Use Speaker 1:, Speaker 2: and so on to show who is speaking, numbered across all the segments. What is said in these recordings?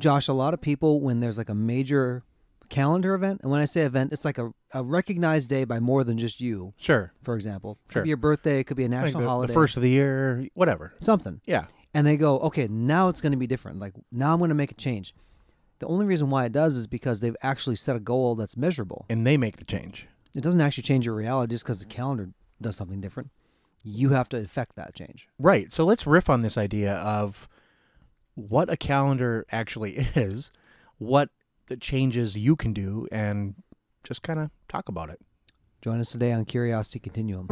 Speaker 1: Josh, a lot of people when there's like a major calendar event, and when I say event, it's like a, a recognized day by more than just you.
Speaker 2: Sure.
Speaker 1: For example, it
Speaker 2: Sure.
Speaker 1: could be your birthday, it could be a
Speaker 2: Like
Speaker 1: national
Speaker 2: the, the
Speaker 1: holiday,
Speaker 2: first of the year, whatever.
Speaker 1: something.
Speaker 2: Yeah.
Speaker 1: and they go, okay, now it's going to be different. Like now I'm going to make a change. The only reason why it does is because they've actually set a goal that's measurable.
Speaker 2: And they make the change.
Speaker 1: It doesn't actually change your reality just because the calendar does something different. You have to affect that change.
Speaker 2: Right. So let's riff on this idea of what a calendar actually is, what the changes you can do, and just kind of talk about it.
Speaker 1: Join us today on Curiosity Continuum.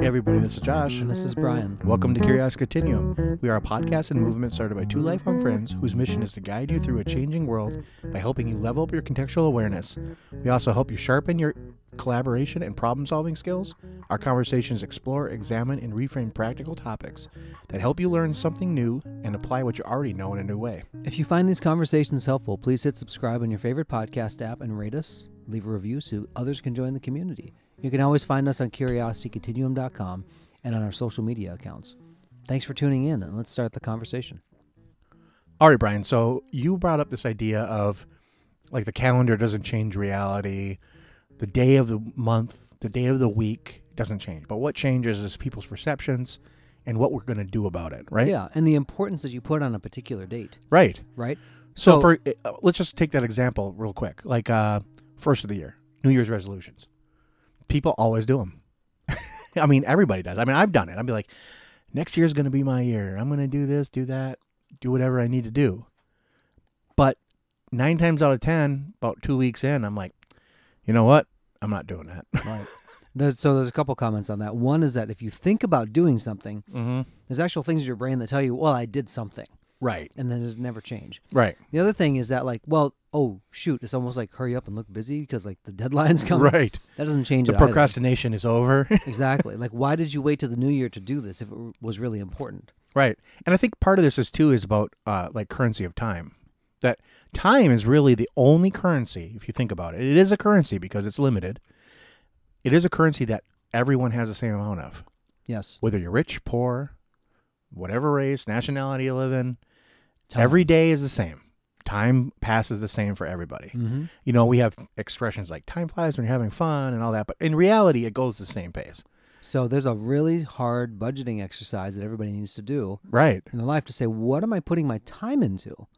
Speaker 2: Hey, everybody, this is Josh.
Speaker 1: And this is Brian.
Speaker 2: Welcome to Curiosity Continuum. We are a podcast and movement started by two lifelong friends whose mission is to guide you through a changing world by helping you level up your contextual awareness. We also help you sharpen your collaboration and problem solving skills. Our conversations explore, examine, and reframe practical topics that help you learn something new and apply what you already know in a new way.
Speaker 1: If you find these conversations helpful, please hit subscribe on your favorite podcast app and rate us. Leave a review so others can join the community. You can always find us on curiositycontinuum.com and on our social media accounts. Thanks for tuning in, and let's start the conversation.
Speaker 2: All right, Brian. So you brought up this idea of like the calendar doesn't change reality, the day of the month, the day of the week doesn't change. But what changes is people's perceptions and what we're going to do about it, right?
Speaker 1: Yeah, and the importance that you put on a particular date,
Speaker 2: Right.
Speaker 1: right?
Speaker 2: So,
Speaker 1: So-
Speaker 2: for uh, let's just take that example real quick. Like uh first of the year, New Year's resolutions. People always do them. I mean, everybody does. I mean, I've done it. I'd be like, next year's going to be my year. I'm going to do this, do that, do whatever I need to do. But nine times out of 10, about two weeks in, I'm like, you know what? I'm not doing that.
Speaker 1: Right. There's, so there's a couple comments on that. One is that if you think about doing something,
Speaker 2: mm-hmm.
Speaker 1: there's actual things in your brain that tell you, "Well, I did something,"
Speaker 2: Right.
Speaker 1: and then it never change.
Speaker 2: Right.
Speaker 1: The other thing is that, like, well, oh shoot, it's almost like hurry up and look busy because like the deadline's coming.
Speaker 2: Right.
Speaker 1: That doesn't change
Speaker 2: The
Speaker 1: it either.
Speaker 2: procrastination is over.
Speaker 1: exactly. Like, why did you wait to the new year to do this if it was really important?
Speaker 2: Right. And I think part of this is too is about uh, like currency of time. That time is really the only currency, if you think about it. It is a currency because it's limited. It is a currency that everyone has the same amount of.
Speaker 1: Yes.
Speaker 2: Whether you're rich, poor, whatever race, nationality you live in,
Speaker 1: Time.
Speaker 2: every day is the same. Time passes the same for everybody.
Speaker 1: Mm-hmm.
Speaker 2: You know, we have expressions like time flies when you're having fun and all that, but in reality, it goes the same pace.
Speaker 1: So there's a really hard budgeting exercise that everybody needs to do
Speaker 2: Right.
Speaker 1: in their life to say, what am I putting my time into?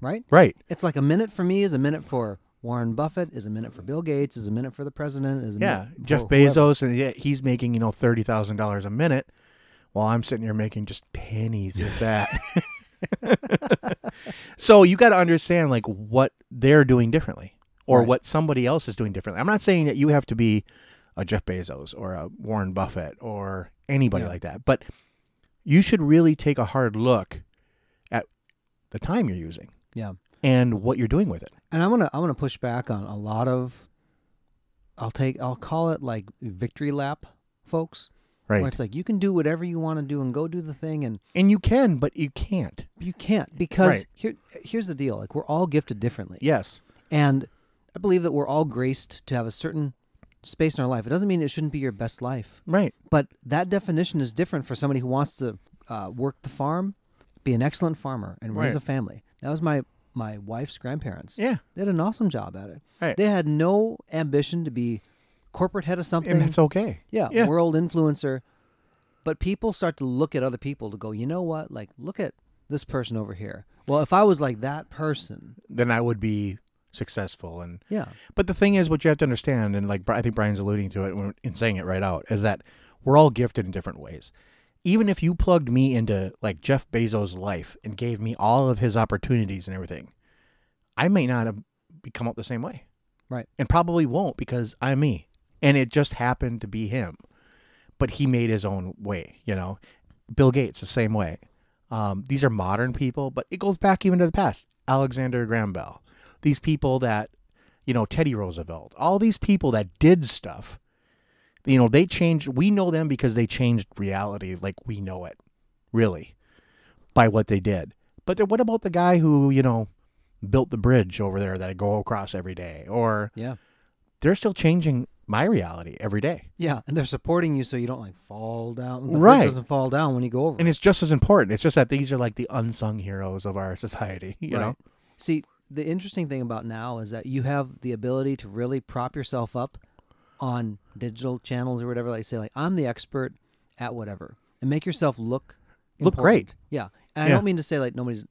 Speaker 1: Right.
Speaker 2: Right.
Speaker 1: It's like a minute for me is a minute for Warren Buffett, is a minute for Bill Gates, is a minute for the president, is a
Speaker 2: Yeah, Jeff
Speaker 1: for whoever.
Speaker 2: Bezos, and yeah, he's making you know thirty thousand dollars a minute, while I'm sitting here making just pennies, if that. so you got to understand like what they're doing differently, or
Speaker 1: Right.
Speaker 2: what somebody else is doing differently. I'm not saying that you have to be a Jeff Bezos or a Warren Buffett or anybody
Speaker 1: Yeah.
Speaker 2: like that, but you should really take a hard look at the time you're using
Speaker 1: Yeah.
Speaker 2: and what you're doing with it.
Speaker 1: And I'm gonna I'm gonna push back on a lot of I'll take I'll call it like victory lap folks.
Speaker 2: Right.
Speaker 1: Where it's like you can do whatever you want to do and go do the thing and
Speaker 2: and you can, but you can't.
Speaker 1: you can't because
Speaker 2: Right.
Speaker 1: here here's the deal. Like we're all gifted differently.
Speaker 2: Yes.
Speaker 1: And I believe that we're all graced to have a certain space in our life. It doesn't mean it shouldn't be your best life.
Speaker 2: Right.
Speaker 1: But that definition is different for somebody who wants to uh, work the farm, be an excellent farmer, and raise
Speaker 2: Right.
Speaker 1: a family. That was my my wife's grandparents.
Speaker 2: Yeah.
Speaker 1: They had an awesome job at it.
Speaker 2: Right.
Speaker 1: They had no ambition to be corporate head of something.
Speaker 2: And that's okay.
Speaker 1: yeah,
Speaker 2: yeah.
Speaker 1: world influencer. But people start to look at other people to go, you know what? Like, look at this person over here. Well, if I was like that person,
Speaker 2: then I would be successful. And
Speaker 1: yeah,
Speaker 2: but the thing is, what you have to understand, and like I think Brian's alluding to it in saying it right out, is that we're all gifted in different ways. Even if you plugged me into like Jeff Bezos' life and gave me all of his opportunities and everything, I may not have become up the same way.
Speaker 1: Right.
Speaker 2: And probably won't because I'm me. And it just happened to be him. But he made his own way, you know. Bill Gates, the same way. Um, these are modern people, but it goes back even to the past. Alexander Graham Bell. These people that, you know, Teddy Roosevelt, all these people that did stuff, you know, they changed. We know them because they changed reality like we know it, really, by what they did. But then what about the guy who, you know, built the bridge over there that I go across every day? Or
Speaker 1: yeah,
Speaker 2: they're still changing my reality every day.
Speaker 1: Yeah, and they're supporting you so you don't like fall down. The bridge
Speaker 2: Right.
Speaker 1: doesn't fall down when you go over.
Speaker 2: And it's just as important. It's just that these are like the unsung heroes of our society, you know?
Speaker 1: See, the interesting thing about now is that you have the ability to really prop yourself up on digital channels or whatever. Like say, like I'm the expert at whatever, and make yourself look
Speaker 2: Look
Speaker 1: important.
Speaker 2: great.
Speaker 1: Yeah, and I don't mean to say like nobody's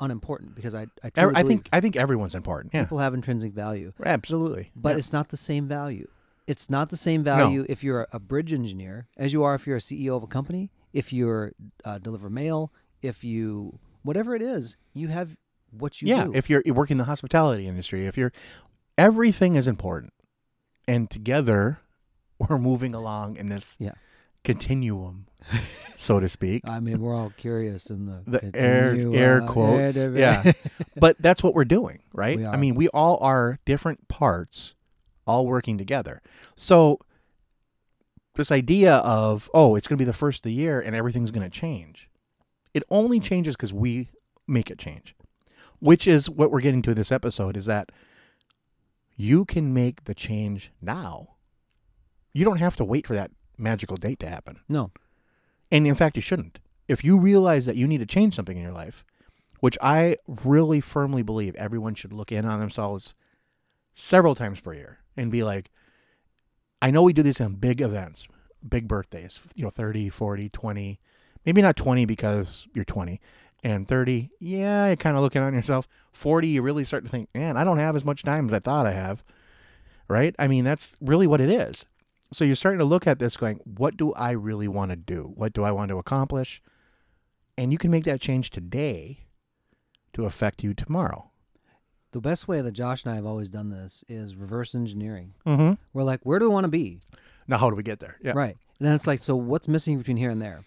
Speaker 1: unimportant because I I,
Speaker 2: I,
Speaker 1: truly
Speaker 2: I think I think everyone's important. Yeah.
Speaker 1: people have intrinsic value,
Speaker 2: Absolutely.
Speaker 1: but
Speaker 2: Yeah.
Speaker 1: it's not the same value. It's not the same value if you're a bridge engineer as you are if you're a CEO of a company, if you're uh, deliver mail, if you whatever it is, you have what you
Speaker 2: yeah,
Speaker 1: do.
Speaker 2: if you're working in the hospitality industry, if you're everything is important. And together we're moving along in this
Speaker 1: Yeah.
Speaker 2: continuum, so to speak.
Speaker 1: I mean, we're all curious in the
Speaker 2: the air air quotes.
Speaker 1: air-
Speaker 2: yeah. but that's what we're doing, right?
Speaker 1: We
Speaker 2: I mean, we all are different parts all working together. So this idea of, oh, it's going to be the first of the year and everything's going to change. It only changes cuz we make it change. Which is what we're getting to this episode is that you can make the change now. You don't have to wait for that magical date to happen.
Speaker 1: No,
Speaker 2: And in fact, you shouldn't. If you realize that you need to change something in your life, which I really firmly believe everyone should look in on themselves several times per year and be like, I know we do this on um, big events, big birthdays, you know, 30, 40, 20, maybe not 20 because you're 20. And 30, yeah, you're kind of looking on yourself. 40, you really start to think, man, I don't have as much time as I thought I have. Right? I mean, that's really what it is. So you're starting to look at this going, what do I really want to do? What do I want to accomplish? And you can make that change today to affect you tomorrow.
Speaker 1: the best way that Josh and I have always done this is reverse engineering.
Speaker 2: Mm-hmm.
Speaker 1: We're like, where do we want to be?
Speaker 2: Now, how do we get there? Yeah.
Speaker 1: Right. And then it's like, so what's missing between here and there?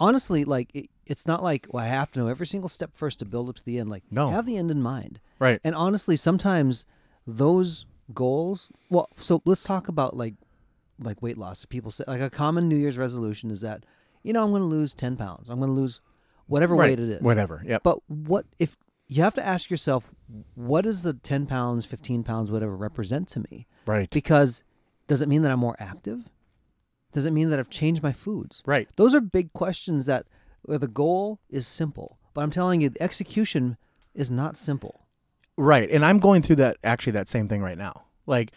Speaker 1: Honestly, like it, it's not like well, I have to know every single step first to build up to the end. Like,
Speaker 2: No.
Speaker 1: have the end in mind.
Speaker 2: Right.
Speaker 1: And honestly, sometimes those goals. Well, so let's talk about like like weight loss. People say like a common New Year's resolution is that you know I'm going to lose ten pounds. I'm going to lose whatever
Speaker 2: right.
Speaker 1: weight it is.
Speaker 2: Whatever. Yeah.
Speaker 1: But what if you have to ask yourself, what does the 10 pounds, 15 pounds, whatever represent to me?
Speaker 2: right.
Speaker 1: Because does it mean that I'm more active? Does it mean that I've changed my foods?
Speaker 2: Right.
Speaker 1: Those are big questions that where the goal is simple. But I'm telling you, the execution is not simple.
Speaker 2: Right. And I'm going through that actually that same thing right now. Like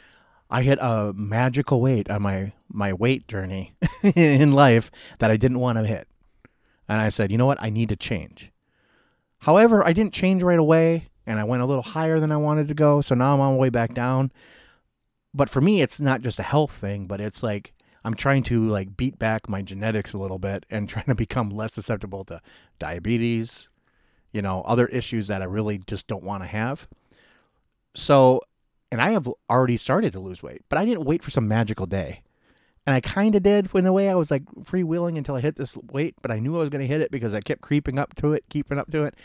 Speaker 2: I hit a magical weight on my my weight journey in life that I didn't want to hit. And I said, "You know what? I need to change." However, I didn't change right away and I went a little higher than I wanted to go, so now I'm on my way back down. But for me, it's not just a health thing, but it's like I'm trying to like beat back my genetics a little bit and trying to become less susceptible to diabetes, you know, other issues that I really just don't want to have. So, and I have already started to lose weight, but I didn't wait for some magical day. And I kind of did in the way I was like freewheeling until I hit this weight, but I knew I was going to hit it because I kept creeping up to it, keeping up to it.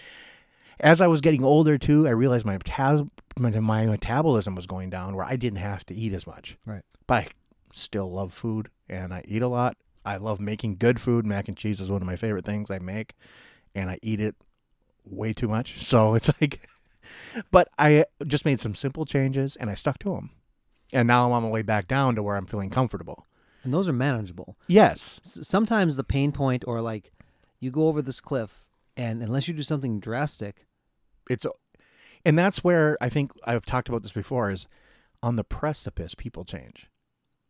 Speaker 2: As I was getting older too, I realized my metab- my my metabolism was going down where I didn't have to eat as much.
Speaker 1: Right.
Speaker 2: But I still love food and I eat a lot. I love making good food. Mac and cheese is one of my favorite things I make, and I eat it way too much. So it's like, but I just made some simple changes and I stuck to them. And now I'm on my way back down to where I'm feeling comfortable.
Speaker 1: And those are manageable.
Speaker 2: Yes.
Speaker 1: S- sometimes the pain point or like you go over this cliff and unless you do something drastic,
Speaker 2: It's, and that's where I think I've talked about this before is on the precipice, people change.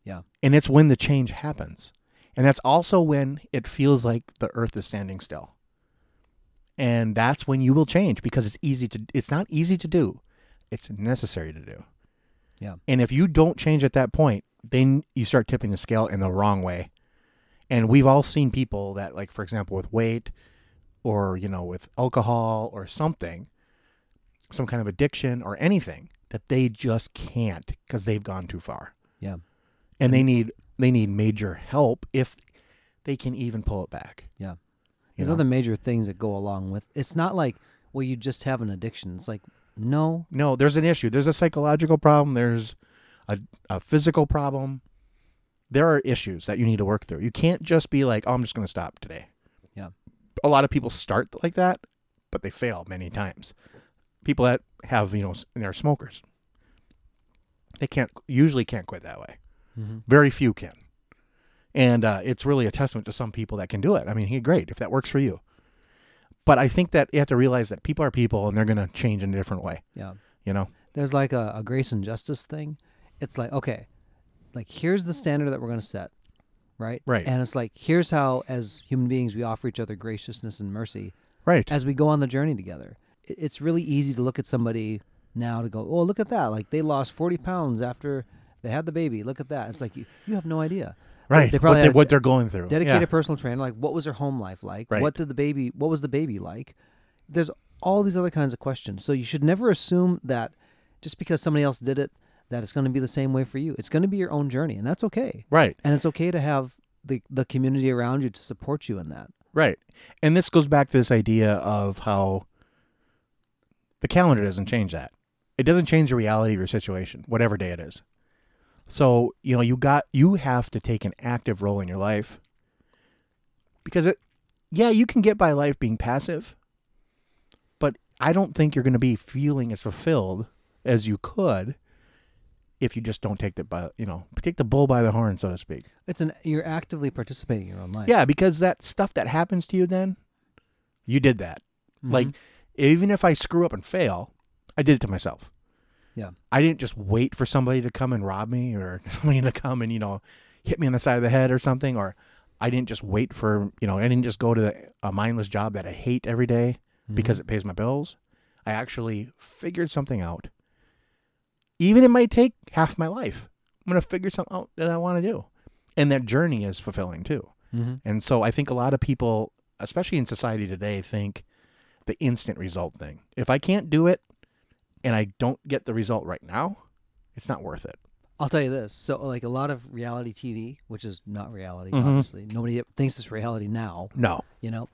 Speaker 1: Yeah.
Speaker 2: And it's when the change happens. And that's also when it feels like the earth is standing still. And that's when you will change because it's easy to it's not easy to do. It's necessary to do.
Speaker 1: Yeah.
Speaker 2: And if you don't change at that point, then you start tipping the scale in the wrong way. And we've all seen people that like for example with weight or you know with alcohol or something some kind of addiction or anything that they just can't because they've gone too far
Speaker 1: yeah.
Speaker 2: And they need they need major help if they can even pull it back
Speaker 1: Yeah. There's
Speaker 2: know?
Speaker 1: other major things that go along with. It's not like well you just have an addiction. It's like no,
Speaker 2: no there's an issue there's a psychological problem there's a, a physical problem there are issues that you need to work through you can't just be like oh i'm just going to stop today
Speaker 1: Yeah.
Speaker 2: a lot of people start like that but they fail many times people that have you know they're smokers they can't usually can't quit that way
Speaker 1: Mhm.
Speaker 2: Very few can. And uh, it's really a testament to some people that can do it. I mean, he great if that works for you. But I think that you have to realize that people are people and they're going to change in a different way.
Speaker 1: Yeah.
Speaker 2: You know?
Speaker 1: There's like a, a grace and justice thing. It's like, okay, like here's the standard that we're going to set, right?
Speaker 2: Right.
Speaker 1: And it's like, here's how, as human beings, we offer each other graciousness and mercy
Speaker 2: Right.
Speaker 1: as we go on the journey together. It's really easy to look at somebody now to go, oh, look at that. Like they lost 40 pounds after they had the baby. Look at that. It's like, you, you have no idea.
Speaker 2: right.
Speaker 1: they probably
Speaker 2: what, they, what they're going through.
Speaker 1: dedicated
Speaker 2: Yeah.
Speaker 1: personal trainer like what was her home life like
Speaker 2: Right.
Speaker 1: what did the baby what was the baby like there's all these other kinds of questions so you should never assume that just because somebody else did it that it's going to be the same way for you it's going to be your own journey and that's okay
Speaker 2: Right.
Speaker 1: and it's okay to have the the community around you to support you in that
Speaker 2: Right. And this goes back to this idea of how the calendar doesn't change that. It doesn't change the reality of your situation, whatever day it is. So, you know, you got you have to take an active role in your life. Because it yeah, you can get by life being passive, but I don't think you're going to be feeling as fulfilled as you could if you just don't take the by, you know, take the bull by the horn, so to speak.
Speaker 1: it's an you're actively participating in your own life
Speaker 2: Yeah, because that stuff that happens to you then, you did that.
Speaker 1: Mhm.
Speaker 2: Like, even if I screw up and fail, I did it to myself.
Speaker 1: Yeah.
Speaker 2: I didn't just wait for somebody to come and rob me or somebody to come and, you know, hit me on the side of the head or something. Or I didn't just wait for, you know, I didn't just go to the, a mindless job that I hate every day
Speaker 1: Mhm.
Speaker 2: because it pays my bills. I actually figured something out. Even it might take half my life. I'm going to figure something out that I want to do. And that journey is fulfilling too.
Speaker 1: Mhm.
Speaker 2: And so I think a lot of people, especially in society today, think the instant result thing. If I can't do it and I don't get the result right now, it's not worth it.
Speaker 1: I'll tell you this. So, like a lot of reality TV, which is not reality,
Speaker 2: Mhm.
Speaker 1: obviously, nobody thinks it's reality now.
Speaker 2: No.
Speaker 1: you know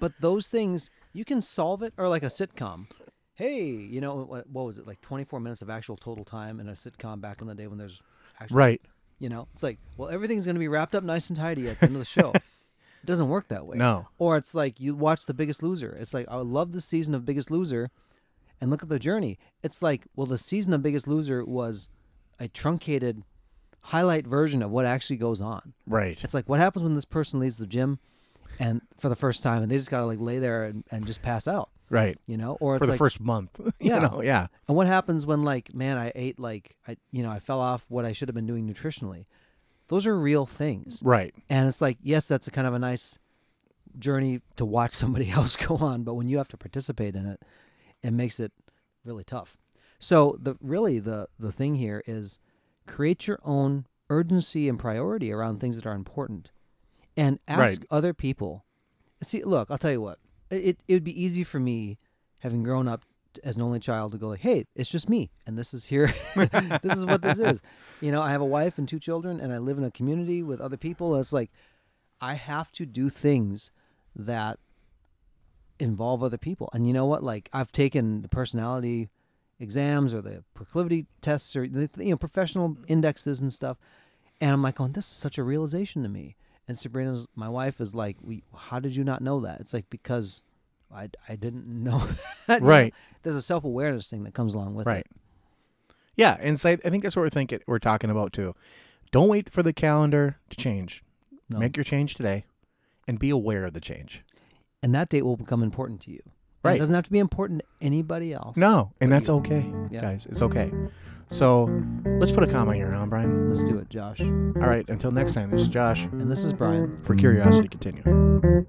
Speaker 1: but those things you can solve it or like a sitcom hey you know what, what was it like 24 minutes of actual total time in a sitcom back in the day when there's actual
Speaker 2: Right.
Speaker 1: you know it's like well everything's going to be wrapped up nice and tidy at the end of the show it doesn't work that way
Speaker 2: No.
Speaker 1: or it's like you watch the biggest loser it's like i love the season of biggest loser and look at the journey it's like well the season of biggest loser was a truncated highlight version of what actually goes on
Speaker 2: Right.
Speaker 1: it's like what happens when this person leaves the gym and for the first time and they just gotta like lay there and, and just pass out,
Speaker 2: Right.
Speaker 1: you know? Or it's
Speaker 2: For the
Speaker 1: like
Speaker 2: first month.
Speaker 1: Yeah.
Speaker 2: you know, yeah.
Speaker 1: and what happens when like, man, I ate like I you know, I fell off what I should have been doing nutritionally. Those are real things.
Speaker 2: Right.
Speaker 1: And it's like, yes, that's a kind of a nice journey to watch somebody else go on, but when you have to participate in it, it makes it really tough. So the really the the thing here is create your own urgency and priority around things that are important, and ask
Speaker 2: Right.
Speaker 1: other people. See, look, I'll tell you what. It it would be easy for me, having grown up as an only child, to go like, "Hey, it's just me, and this is here. this is what this is." You know, I have a wife and two children, and I live in a community with other people. It's like I have to do things that involve other people. And you know what? Like I've taken the personality exams or the proclivity tests or the you know professional indexes and stuff, and I'm like, going, this is such a realization to me. And Sabrina's my wife is like, we how did you not know that? It's like because I, I didn't know that.
Speaker 2: Right.
Speaker 1: There's a self awareness thing that comes along with
Speaker 2: Right.
Speaker 1: it. Right.
Speaker 2: Yeah. And so I I think that's what we're thinking we're talking about too. Don't wait for the calendar to change.
Speaker 1: No.
Speaker 2: Make your change today and be aware of the change.
Speaker 1: And that date will become important to you. And
Speaker 2: Right.
Speaker 1: It doesn't have to be important to anybody else.
Speaker 2: No, and that's okay,
Speaker 1: Yeah.
Speaker 2: guys. It's okay. So let's put a comma here, huh, Brian?
Speaker 1: Let's do it, Josh.
Speaker 2: All right. Until next time, this is Josh
Speaker 1: And this is Brian.
Speaker 2: for Curiosity Continuum.